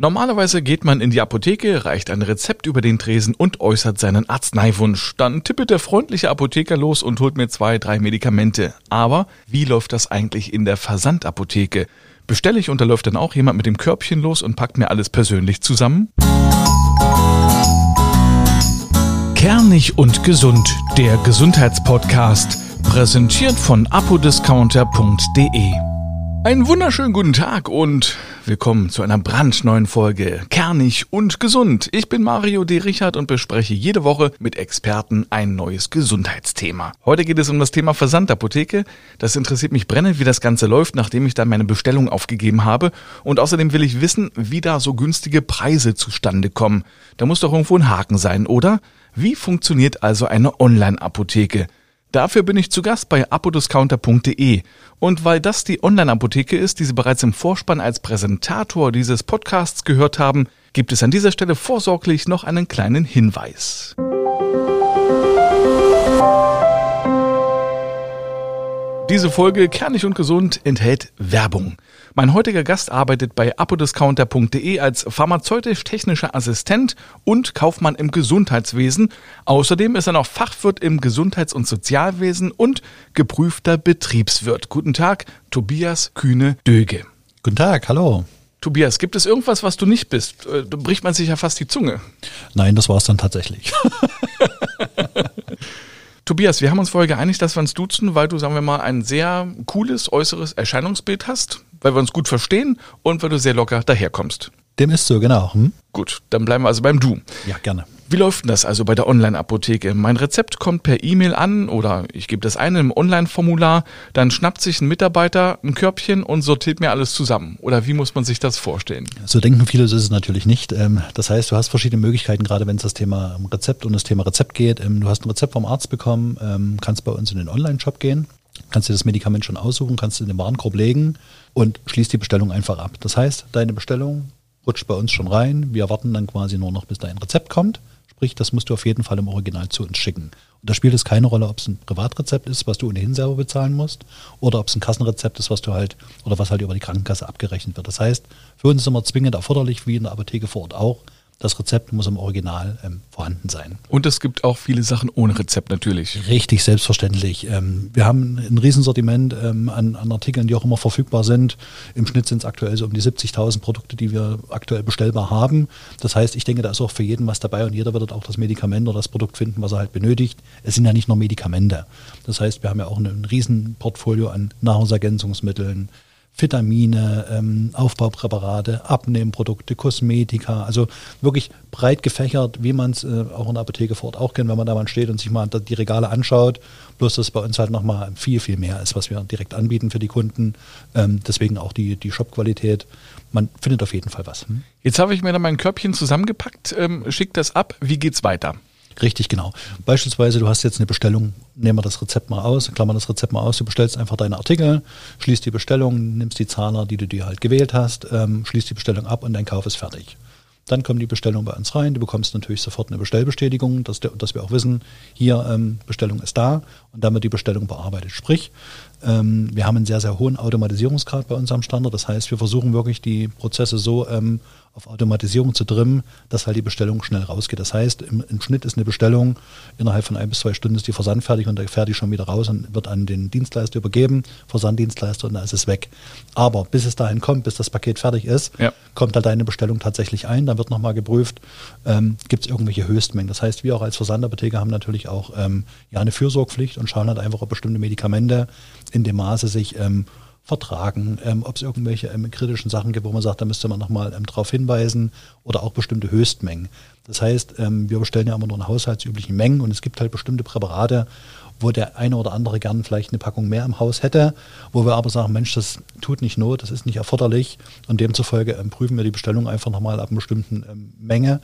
Normalerweise geht man in die Apotheke, reicht ein Rezept über den Tresen und äußert seinen Arzneiwunsch. Dann tippet der freundliche Apotheker los und holt mir zwei, drei Medikamente. Aber wie läuft das eigentlich in der Versandapotheke? Bestelle ich und da läuft dann auch jemand mit dem Körbchen los und packt mir alles persönlich zusammen? Kernig und gesund, der Gesundheitspodcast, präsentiert von apodiscounter.de. Einen wunderschönen guten Tag und willkommen zu einer brandneuen Folge Kernig und gesund. Ich bin Mario D. Richard und bespreche jede Woche mit Experten ein neues Gesundheitsthema. Heute geht es um das Thema Versandapotheke. Das interessiert mich brennend, wie das Ganze läuft, nachdem ich dann meine Bestellung aufgegeben habe. Und außerdem will ich wissen, wie da so günstige Preise zustande kommen. Da muss doch irgendwo ein Haken sein, oder? Wie funktioniert also eine Online-Apotheke? Dafür bin ich zu Gast bei apodiscounter.de. Und weil das die Online-Apotheke ist, die Sie bereits im Vorspann als Präsentator dieses Podcasts gehört haben, gibt es an dieser Stelle vorsorglich noch einen kleinen Hinweis. Diese Folge Kernig und Gesund enthält Werbung. Mein heutiger Gast arbeitet bei apodiscounter.de als pharmazeutisch-technischer Assistent und Kaufmann im Gesundheitswesen. Außerdem ist er noch Fachwirt im Gesundheits- und Sozialwesen und geprüfter Betriebswirt. Guten Tag, Tobias Kühne-Döge. Guten Tag, hallo. Tobias, gibt es irgendwas, was du nicht bist? Äh, da bricht man sich ja fast die Zunge. Nein, das war es dann tatsächlich. Tobias, wir haben uns vorher geeinigt, dass wir uns duzen, weil du, sagen wir mal, ein sehr cooles äußeres Erscheinungsbild hast, weil wir uns gut verstehen und weil du sehr locker daherkommst. Dem ist so, genau. Hm? Gut, dann bleiben wir also beim Du. Ja, gerne. Wie läuft denn das also bei der Online-Apotheke? Mein Rezept kommt per E-Mail an oder ich gebe das ein im Online-Formular, dann schnappt sich ein Mitarbeiter ein Körbchen und sortiert mir alles zusammen. Oder wie muss man sich das vorstellen? So denken viele, so ist es natürlich nicht. Ähm, das heißt, du hast verschiedene Möglichkeiten, gerade wenn es das Thema Rezept und das Thema Rezept geht. Ähm, du hast ein Rezept vom Arzt bekommen, ähm, kannst bei uns in den Online-Shop gehen, kannst dir das Medikament schon aussuchen, kannst in den Warenkorb legen und schließt die Bestellung einfach ab. Das heißt, deine Bestellung rutscht bei uns schon rein. Wir warten dann quasi nur noch, bis dein Rezept kommt Sprich, das musst du auf jeden Fall im Original zu uns schicken. Und da spielt es keine Rolle, ob es ein Privatrezept ist, was du ohnehin selber bezahlen musst, oder ob es ein Kassenrezept ist, was du halt, oder was halt über die Krankenkasse abgerechnet wird. Das heißt, für uns ist immer zwingend erforderlich, wie in der Apotheke vor Ort auch, das Rezept muss im Original ähm, vorhanden sein. Und es gibt auch viele Sachen ohne Rezept natürlich. Richtig, selbstverständlich. Ähm, wir haben ein Riesensortiment ähm, an, an, Artikeln, die auch immer verfügbar sind. Im Schnitt sind es aktuell so um die 70.000 Produkte, die wir aktuell bestellbar haben. Das heißt, ich denke, da ist auch für jeden was dabei und jeder wird auch das Medikament oder das Produkt finden, was er halt benötigt. Es sind ja nicht nur Medikamente. Das heißt, wir haben ja auch ein, ein Riesenportfolio an Nahrungsergänzungsmitteln, Vitamine, ähm, Aufbaupräparate, Abnehmprodukte, Kosmetika, also wirklich breit gefächert, wie man es äh, auch in der Apotheke vor Ort auch kennt, wenn man da mal steht und sich mal die Regale anschaut. Bloß, dass bei uns halt nochmal viel, viel mehr ist, was wir direkt anbieten für die Kunden. Ähm, deswegen auch die, die Shop-Qualität. Man findet auf jeden Fall was. Hm? Jetzt habe ich mir da mein Körbchen zusammengepackt, ähm, schickt das ab. Wie geht's weiter? Richtig, genau. Beispielsweise, du hast jetzt eine Bestellung, nehmen wir das Rezept mal aus, klammern das Rezept mal aus, du bestellst einfach deine Artikel, schließt die Bestellung, nimmst die Zahler, die du dir halt gewählt hast, ähm, schließt die Bestellung ab und dein Kauf ist fertig. Dann kommt die Bestellung bei uns rein. Du bekommst natürlich sofort eine Bestellbestätigung, dass, dass wir auch wissen, hier ähm, Bestellung ist da und dann wird die Bestellung bearbeitet. Sprich, ähm, wir haben einen sehr, sehr hohen Automatisierungsgrad bei uns am Standort. Das heißt, wir versuchen wirklich die Prozesse so ähm, auf Automatisierung zu trimmen, dass halt die Bestellung schnell rausgeht. Das heißt, im, im, Schnitt ist eine Bestellung innerhalb von ein bis zwei Stunden ist die Versand fertig und der fertig schon wieder raus und wird an den Dienstleister übergeben, Versanddienstleister und dann ist es weg. Aber bis es dahin kommt, bis das Paket fertig ist, ja. kommt halt deine Bestellung tatsächlich ein. Dann wird nochmal geprüft, ähm, gibt es irgendwelche Höchstmengen. Das heißt, wir auch als Versandapotheker haben natürlich auch ähm, ja eine Fürsorgpflicht und schauen halt einfach, ob bestimmte Medikamente in dem Maße sich ähm, vertragen, ähm, ob es irgendwelche ähm, kritischen Sachen gibt, wo man sagt, da müsste man nochmal ähm, darauf hinweisen oder auch bestimmte Höchstmengen. Das heißt, ähm, wir bestellen ja immer nur in haushaltsüblichen Mengen und es gibt halt bestimmte Präparate, wo der eine oder andere gern vielleicht eine Packung mehr im Haus hätte, wo wir aber sagen, Mensch, das tut nicht Not, das ist nicht erforderlich und demzufolge ähm, prüfen wir die Bestellung einfach nochmal ab einer bestimmten ähm, Menge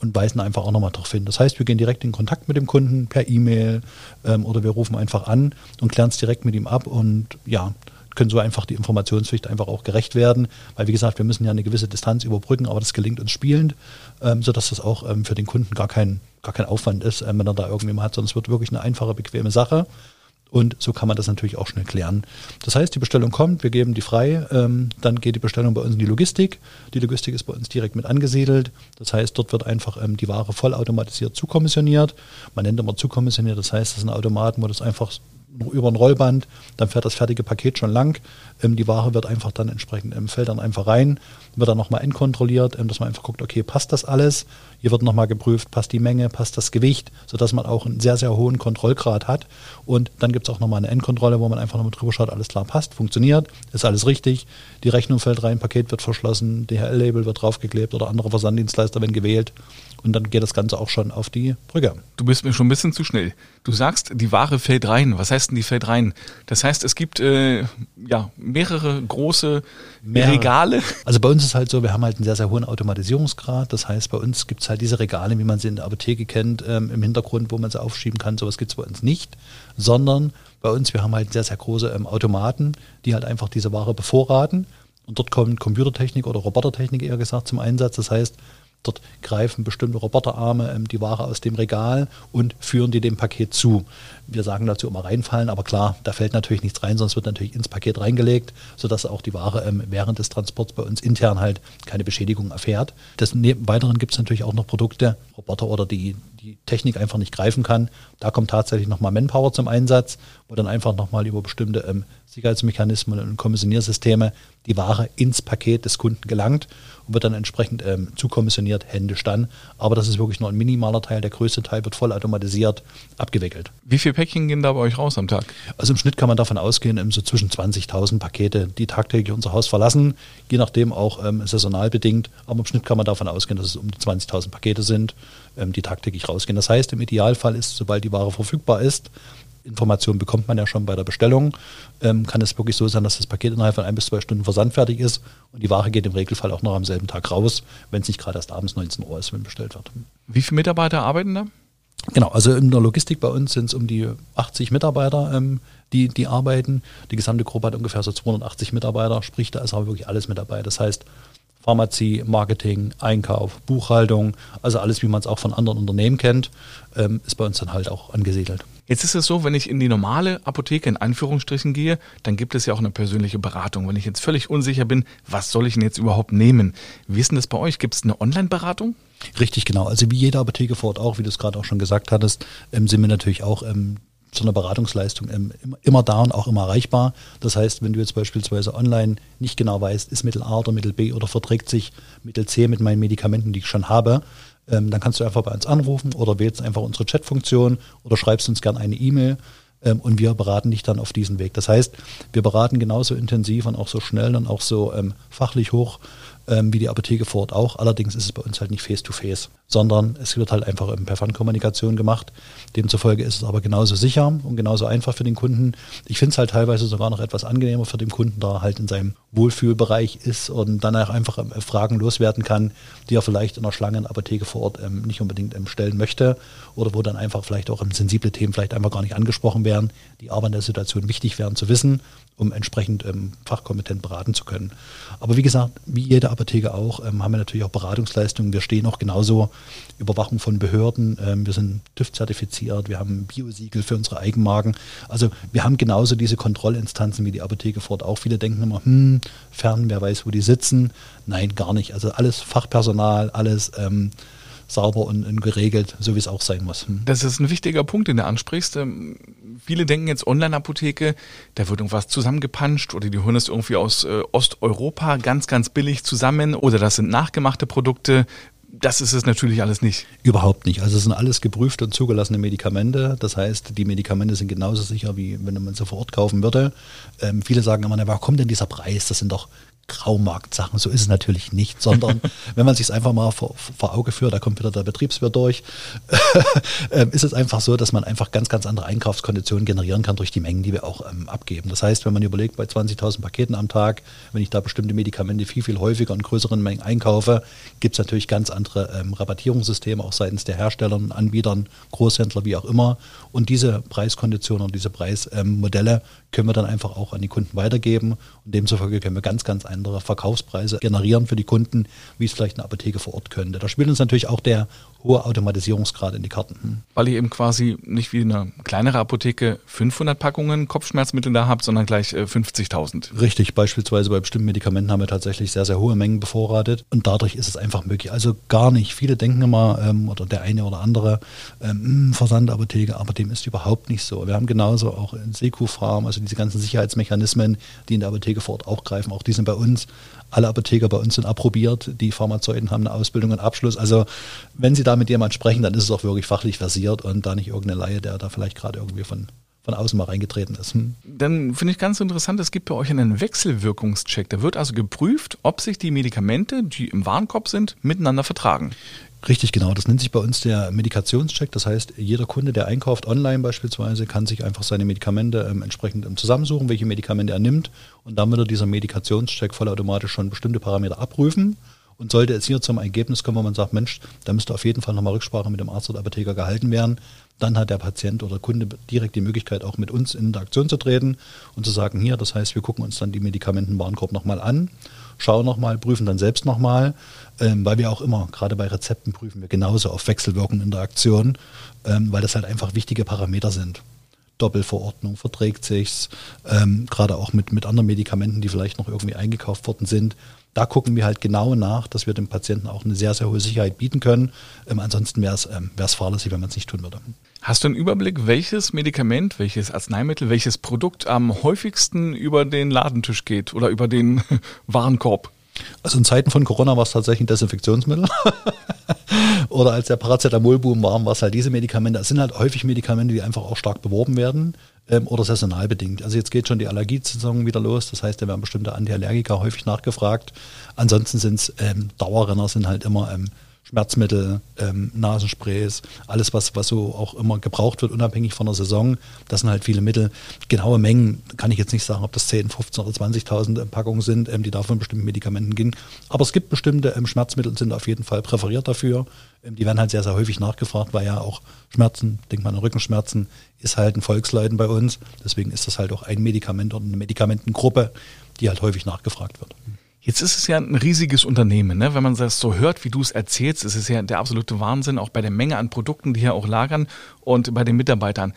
und weisen einfach auch nochmal darauf hin. Das heißt, wir gehen direkt in Kontakt mit dem Kunden per E-Mail ähm, oder wir rufen einfach an und klären es direkt mit ihm ab und ja, können so einfach die Informationspflicht einfach auch gerecht werden. Weil wie gesagt, wir müssen ja eine gewisse Distanz überbrücken, aber das gelingt uns spielend, ähm, sodass das auch ähm, für den Kunden gar kein, gar kein Aufwand ist, ähm, wenn er da irgendwie mal hat, sondern es wird wirklich eine einfache, bequeme Sache. Und so kann man das natürlich auch schnell klären. Das heißt, die Bestellung kommt, wir geben die frei, ähm, dann geht die Bestellung bei uns in die Logistik. Die Logistik ist bei uns direkt mit angesiedelt. Das heißt, dort wird einfach ähm, die Ware vollautomatisiert zukommissioniert. Man nennt immer zukommissioniert, das heißt, das sind Automaten, wo das einfach über ein Rollband, dann fährt das fertige Paket schon lang. Ähm, die Ware wird einfach dann entsprechend, ähm, fällt dann einfach rein, wird dann nochmal endkontrolliert, ähm, dass man einfach guckt, okay, passt das alles? Hier wird nochmal geprüft, passt die Menge, passt das Gewicht, sodass man auch einen sehr, sehr hohen Kontrollgrad hat. Und dann gibt es auch nochmal eine Endkontrolle, wo man einfach nochmal drüber schaut, alles klar, passt, funktioniert, ist alles richtig, die Rechnung fällt rein, Paket wird verschlossen, DHL-Label wird draufgeklebt oder andere Versanddienstleister werden gewählt und dann geht das Ganze auch schon auf die Brücke. Du bist mir schon ein bisschen zu schnell. Du sagst, die Ware fällt rein. Was heißt denn die fällt rein? Das heißt, es gibt äh, ja mehrere große mehrere. Regale. Also bei uns ist halt so, wir haben halt einen sehr, sehr hohen Automatisierungsgrad. Das heißt, bei uns gibt es halt diese Regale, wie man sie in der Apotheke kennt, ähm, im Hintergrund, wo man sie aufschieben kann. Sowas gibt es bei uns nicht. Sondern bei uns, wir haben halt sehr, sehr große ähm, Automaten, die halt einfach diese Ware bevorraten. Und dort kommt Computertechnik oder Robotertechnik eher gesagt zum Einsatz. Das heißt, Dort greifen bestimmte Roboterarme ähm, die Ware aus dem Regal und führen die dem Paket zu. Wir sagen dazu immer reinfallen, aber klar, da fällt natürlich nichts rein, sonst wird natürlich ins Paket reingelegt, sodass auch die Ware ähm, während des Transports bei uns intern halt keine Beschädigung erfährt. Des Weiteren gibt es natürlich auch noch Produkte, Roboter oder die, die Technik einfach nicht greifen kann. Da kommt tatsächlich nochmal Manpower zum Einsatz, wo dann einfach nochmal über bestimmte ähm, Sicherheitsmechanismen und Kommissioniersysteme die Ware ins Paket des Kunden gelangt und wird dann entsprechend ähm, zukommissioniert, händisch dann. Aber das ist wirklich nur ein minimaler Teil. Der größte Teil wird voll automatisiert abgewickelt. Wie viele Päckchen gehen da bei euch raus am Tag? Also im Schnitt kann man davon ausgehen, so zwischen 20.000 Pakete, die tagtäglich unser Haus verlassen, je nachdem auch ähm, saisonal bedingt. Aber im Schnitt kann man davon ausgehen, dass es um die 20.000 Pakete sind, ähm, die tagtäglich rausgehen. Das heißt, im Idealfall ist, sobald die Ware verfügbar ist, Informationen bekommt man ja schon bei der Bestellung. Ähm, kann es wirklich so sein, dass das Paket innerhalb von ein bis zwei Stunden versandfertig ist und die Ware geht im Regelfall auch noch am selben Tag raus, wenn es nicht gerade erst abends 19 Uhr ist, wenn bestellt wird. Wie viele Mitarbeiter arbeiten da? Genau, also in der Logistik bei uns sind es um die 80 Mitarbeiter, ähm, die, die arbeiten. Die gesamte Gruppe hat ungefähr so 280 Mitarbeiter, sprich, da ist aber wirklich alles mit dabei. Das heißt, Pharmazie, Marketing, Einkauf, Buchhaltung, also alles, wie man es auch von anderen Unternehmen kennt, ähm, ist bei uns dann halt auch angesiedelt. Jetzt ist es so, wenn ich in die normale Apotheke in Anführungsstrichen gehe, dann gibt es ja auch eine persönliche Beratung. Wenn ich jetzt völlig unsicher bin, was soll ich denn jetzt überhaupt nehmen? Wie ist denn das bei euch? Gibt es eine Online-Beratung? Richtig, genau. Also wie jede Apotheke vor Ort auch, wie du es gerade auch schon gesagt hattest, ähm, sind wir natürlich auch ähm, zu einer Beratungsleistung ähm, immer da und auch immer erreichbar. Das heißt, wenn du jetzt beispielsweise online nicht genau weißt, ist Mittel A oder Mittel B oder verträgt sich Mittel C mit meinen Medikamenten, die ich schon habe, ähm, dann kannst du einfach bei uns anrufen oder wählst einfach unsere Chatfunktion oder schreibst uns gerne eine E-Mail ähm, und wir beraten dich dann auf diesen Weg. Das heißt, wir beraten genauso intensiv und auch so schnell und auch so ähm, fachlich hoch ähm, wie die Apotheke vor Ort auch. Allerdings ist es bei uns halt nicht face-to-face, -face, sondern es wird halt einfach per Fernkommunikation gemacht. Demzufolge ist es aber genauso sicher und genauso einfach für den Kunden. Ich finde es halt teilweise sogar noch etwas angenehmer für den Kunden, da er halt in seinem Wohlfühlbereich ist und dann auch einfach ähm, Fragen loswerden kann, die er vielleicht in der Schlangenapotheke vor Ort ähm, nicht unbedingt ähm, stellen möchte oder wo dann einfach vielleicht auch sensible Themen vielleicht einfach gar nicht angesprochen werden, die aber in der Situation wichtig wären zu wissen um entsprechend ähm, fachkompetent beraten zu können. Aber wie gesagt, wie jede Apotheke auch, ähm, haben wir natürlich auch Beratungsleistungen. Wir stehen auch genauso Überwachung von Behörden. Ähm, wir sind TÜV-zertifiziert, wir haben Biosiegel für unsere Eigenmarken. Also wir haben genauso diese Kontrollinstanzen wie die Apotheke fort auch. Viele denken immer, hm, fern, wer weiß, wo die sitzen. Nein, gar nicht. Also alles Fachpersonal, alles ähm, sauber und, und, geregelt, so wie es auch sein muss. Hm. Das ist ein wichtiger Punkt, den du ansprichst. Ähm, viele denken jetzt Online-Apotheke, da wird irgendwas zusammengepanscht oder die holen es irgendwie aus äh, Osteuropa ganz, ganz billig zusammen oder das sind nachgemachte Produkte. Das ist es natürlich alles nicht. Überhaupt nicht. Also es sind alles geprüfte und zugelassene Medikamente. Das heißt, die Medikamente sind genauso sicher, wie wenn man sie vor Ort kaufen würde. Ähm, viele sagen immer, na, warum kommt denn dieser Preis? Das sind doch Graumarktsachen. So ist es natürlich nicht, sondern wenn man sich es einfach mal vor, vor, Auge führt, da kommt wieder der Betriebswirt durch, ähm, ist es einfach so, dass man einfach ganz, ganz andere Einkaufskonditionen generieren kann durch die Mengen, die wir auch ähm, abgeben. Das heißt, wenn man überlegt, bei 20.000 Paketen am Tag, wenn ich da bestimmte Medikamente viel, viel häufiger in größeren Mengen einkaufe, gibt es natürlich ganz andere ähm, Rabattierungssysteme, auch seitens der Hersteller und Anbietern, Großhändler, wie auch immer. Und diese Preiskonditionen und diese Preismodelle können wir dann einfach auch an die Kunden weitergeben und demzufolge können wir ganz, ganz einfach andere Verkaufspreise generieren für die Kunden, wie es vielleicht eine Apotheke vor Ort könnte. Da spielt uns natürlich auch der hohe Automatisierungsgrad in die Karten. Hm. Weil ihr eben quasi nicht wie eine kleinere Apotheke 500 Packungen Kopfschmerzmittel da habt, sondern gleich 50.000. Äh, Richtig, beispielsweise bei bestimmten Medikamenten haben wir tatsächlich sehr, sehr hohe Mengen bevorratet und dadurch ist es einfach möglich. Also gar nicht. Viele denken immer, ähm, oder der eine oder andere, ähm, hm, Versandapotheke, aber dem ist überhaupt nicht so. Wir haben genauso auch in Seku-Farm, also diese ganzen Sicherheitsmechanismen, die in der Apotheke vor Ort auch greifen, auch die sind bei uns. Alle Apotheker bei uns sind approbiert, die Pharmazeuten haben eine Ausbildung und Abschluss. Also wenn Sie da mit jemand sprechen, dann ist es auch wirklich fachlich versiert und da nicht irgendeine Laie, der da vielleicht gerade irgendwie von von außen mal reingetreten ist. Hm. Dann finde ich ganz interessant, es gibt bei euch einen Wechselwirkungscheck. Da wird also geprüft, ob sich die Medikamente, die im Warenkorb sind, miteinander vertragen. Richtig, genau. Das nennt sich bei uns der Medikationscheck. Das heißt, jeder Kunde, der einkauft online beispielsweise, kann sich einfach seine Medikamente ähm, entsprechend ähm, zusammensuchen, welche Medikamente er nimmt. Und dann würde dieser Medikationscheck vollautomatisch schon bestimmte Parameter abprüfen. Und sollte es hier zum Ergebnis kommen, wo man sagt, Mensch, da müsste auf jeden Fall nochmal Rücksprache mit dem Arzt oder Apotheker gehalten werden, dann hat der Patient oder Kunde direkt die Möglichkeit, auch mit uns in Interaktion zu treten und zu sagen, hier, das heißt, wir gucken uns dann die Medikamentenwarenkorb nochmal an, schauen nochmal, prüfen dann selbst nochmal, ähm, weil wir auch immer, gerade bei Rezepten prüfen wir genauso auf wechselwirkende Interaktion, ähm, weil das halt einfach wichtige Parameter sind. Doppelverordnung, verträgt sich's, ähm, gerade auch mit, mit anderen Medikamenten, die vielleicht noch irgendwie eingekauft worden sind da gucken wir halt genau nach, dass wir dem Patienten auch eine sehr, sehr hohe Sicherheit bieten können. Ähm, ansonsten wäre es ähm, fahrlässig, wenn man es nicht tun würde. Hast du einen Überblick, welches Medikament, welches Arzneimittel, welches Produkt am häufigsten über den Ladentisch geht oder über den Warenkorb? Also in Zeiten von Corona war es tatsächlich ein Desinfektionsmittel. Oder als der Paracetamolboom war, war es halt diese Medikamente. Es sind halt häufig Medikamente, die einfach auch stark beworben werden ähm, oder saisonal bedingt. Also jetzt geht schon die Allergiesaison wieder los. Das heißt, da werden bestimmte Antiallergiker häufig nachgefragt. Ansonsten sind es ähm, Dauerrenner, sind halt immer ähm, Schmerzmittel, ähm, Nasensprays, alles, was, was so auch immer gebraucht wird, unabhängig von der Saison. Das sind halt viele Mittel. Genaue Mengen kann ich jetzt nicht sagen, ob das 10, 15 oder 20.000 Packungen sind, ähm, die da von bestimmten Medikamenten gehen. Aber es gibt bestimmte ähm, Schmerzmittel, sind auf jeden Fall präferiert dafür. Ähm, die werden halt sehr, sehr häufig nachgefragt, weil ja auch Schmerzen, denkt man an Rückenschmerzen, ist halt ein Volksleiden bei uns. Deswegen ist das halt auch ein Medikament oder eine Medikamentengruppe, die halt häufig nachgefragt wird. Jetzt ist es ja ein riesiges Unternehmen, ne? wenn man das so hört, wie du es erzählst, ist es ja der absolute Wahnsinn, auch bei der Menge an Produkten, die hier auch lagern und bei den Mitarbeitern.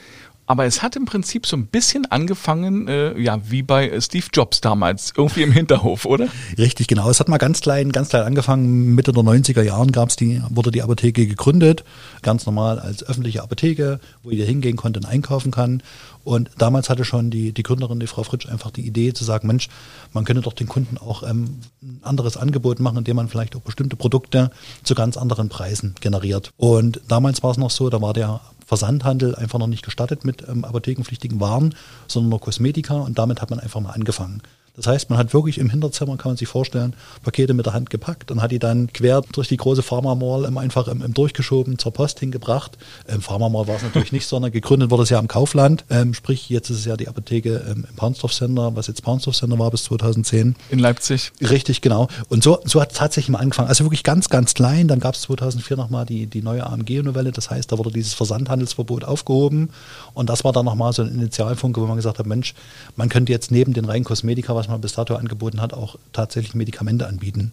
Aber es hat im Prinzip so ein bisschen angefangen, äh, ja, wie bei Steve Jobs damals, irgendwie im Hinterhof, oder? Richtig, genau. Es hat mal ganz klein, ganz klein angefangen. Mitte der 90er Jahren gab's die, wurde die Apotheke gegründet. Ganz normal als öffentliche Apotheke, wo jeder hingehen konnte und einkaufen kann. Und damals hatte schon die, die Gründerin, die Frau Fritsch, einfach die Idee zu sagen, Mensch, man könnte doch den Kunden auch ähm, ein anderes Angebot machen, indem man vielleicht auch bestimmte Produkte zu ganz anderen Preisen generiert. Und damals war es noch so, da war der Versandhandel einfach noch nicht gestattet mit ähm, apothekenpflichtigen Waren, sondern nur Kosmetika und damit hat man einfach mal angefangen. Das heißt, man hat wirklich im Hinterzimmer, kann man sich vorstellen, Pakete mit der Hand gepackt und hat die dann quer durch die große Pharma-Mall einfach im, im durchgeschoben, zur Post hingebracht. Ähm, Pharma-Mall war es natürlich nicht, sondern gegründet wurde es ja am Kaufland. Ähm, sprich, jetzt ist es ja die Apotheke ähm, im Paunsdorf Center, was jetzt Paunsdorf Center war bis 2010. In Leipzig. Richtig, genau. Und so, so hat es tatsächlich mal angefangen. Also wirklich ganz, ganz klein. Dann gab es 2004 nochmal die, die neue AMG-Novelle. Das heißt, da wurde dieses Versandhandelsverbot aufgehoben. Und das war dann nochmal so ein Initialfunke, wo man gesagt hat, Mensch, man könnte jetzt neben den reinen Kosmetika, was man bis dato angeboten hat, auch tatsächlich Medikamente anbieten.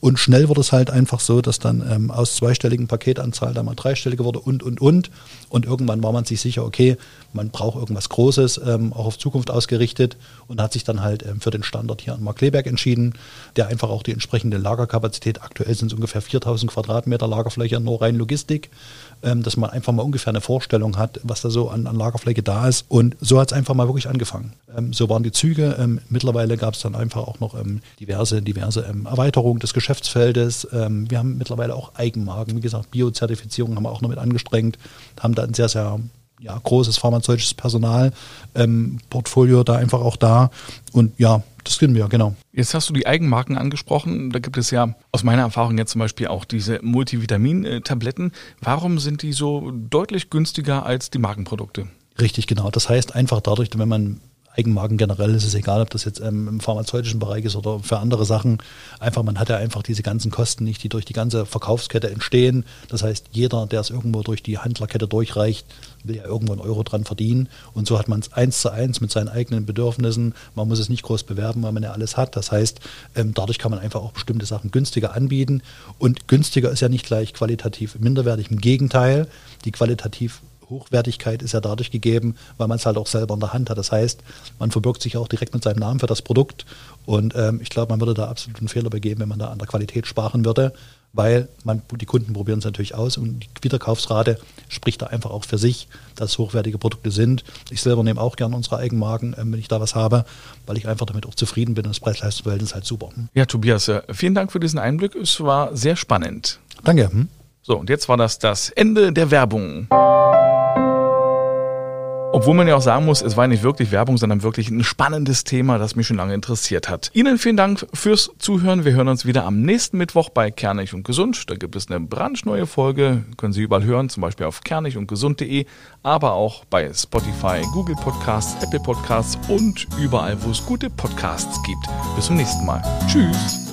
Und schnell wurde es halt einfach so, dass dann ähm, aus zweistelligen Paketanzahl dann mal dreistellige wurde und, und, und. Und irgendwann war man sich sicher, okay, man braucht irgendwas Großes, ähm, auch auf Zukunft ausgerichtet und hat sich dann halt ähm, für den Standort hier in Markleberg entschieden, der einfach auch die entsprechende Lagerkapazität, aktuell sind es ungefähr 4000 Quadratmeter Lagerfläche, nur rein Logistik, ähm, dass man einfach mal ungefähr eine Vorstellung hat, was da so an, an Lagerfläche da ist. Und so hat es einfach mal wirklich angefangen. Ähm, so waren die Züge. Ähm, mittlerweile gab es dann einfach auch noch ähm, diverse, diverse ähm, Erweiterungen des Geschäftsfeldes. Ähm, wir haben mittlerweile auch Eigenmarken. Wie gesagt, Biozertifizierung haben wir auch noch mit angestrengt, haben da ein sehr, sehr ja, großes pharmazeutisches Personal, Portfolio da einfach auch da. Und ja, das kennen wir, genau. Jetzt hast du die Eigenmarken angesprochen. Da gibt es ja aus meiner Erfahrung jetzt zum Beispiel auch diese Multivitamin-Tabletten. Warum sind die so deutlich günstiger als die Markenprodukte? Richtig, genau. Das heißt einfach dadurch, wenn man Eigenmarken generell ist es egal, ob das jetzt ähm, im pharmazeutischen Bereich ist oder für andere Sachen. Einfach, man hat ja einfach diese ganzen Kosten nicht, die durch die ganze Verkaufskette entstehen. Das heißt, jeder, der es irgendwo durch die Handlerkette durchreicht, will ja irgendwo einen Euro dran verdienen. Und so hat man es eins zu eins mit seinen eigenen Bedürfnissen. Man muss es nicht groß bewerben, weil man ja alles hat. Das heißt, ähm, dadurch kann man einfach auch bestimmte Sachen günstiger anbieten. Und günstiger ist ja nicht gleich qualitativ minderwertig. Im Gegenteil, die qualitativ Hochwertigkeit ist ja dadurch gegeben, weil man es halt auch selber in der Hand hat. Das heißt, man verbirgt sich auch direkt mit seinem Namen für das Produkt. Und ähm, ich glaube, man würde da absolut einen Fehler begeben, wenn man da an der Qualität sparen würde weil man, die Kunden probieren es natürlich aus und die Wiederkaufsrate spricht da einfach auch für sich, dass es hochwertige Produkte sind. Ich selber nehme auch gerne unsere Eigenmarken, ähm, wenn ich da was habe, weil ich einfach damit auch zufrieden bin und das Preis-Leistungs-Verhältnis halt super. Hm? Ja, Tobias, äh, vielen Dank für diesen Einblick. Es war sehr spannend. Danke. Hm? So, und jetzt war das das Ende der Werbung. Obwohl man ja auch sagen muss, es war nicht wirklich Werbung, sondern wirklich ein spannendes Thema, das mich schon lange interessiert hat. Ihnen vielen Dank fürs Zuhören. Wir hören uns wieder am nächsten Mittwoch bei Kernig und Gesund. Da gibt es eine brandneue Folge. Können Sie überall hören, zum Beispiel auf kernigundgesund.de, aber auch bei Spotify, Google Podcasts, Apple Podcasts und überall, wo es gute Podcasts gibt. Bis zum nächsten Mal. Tschüss.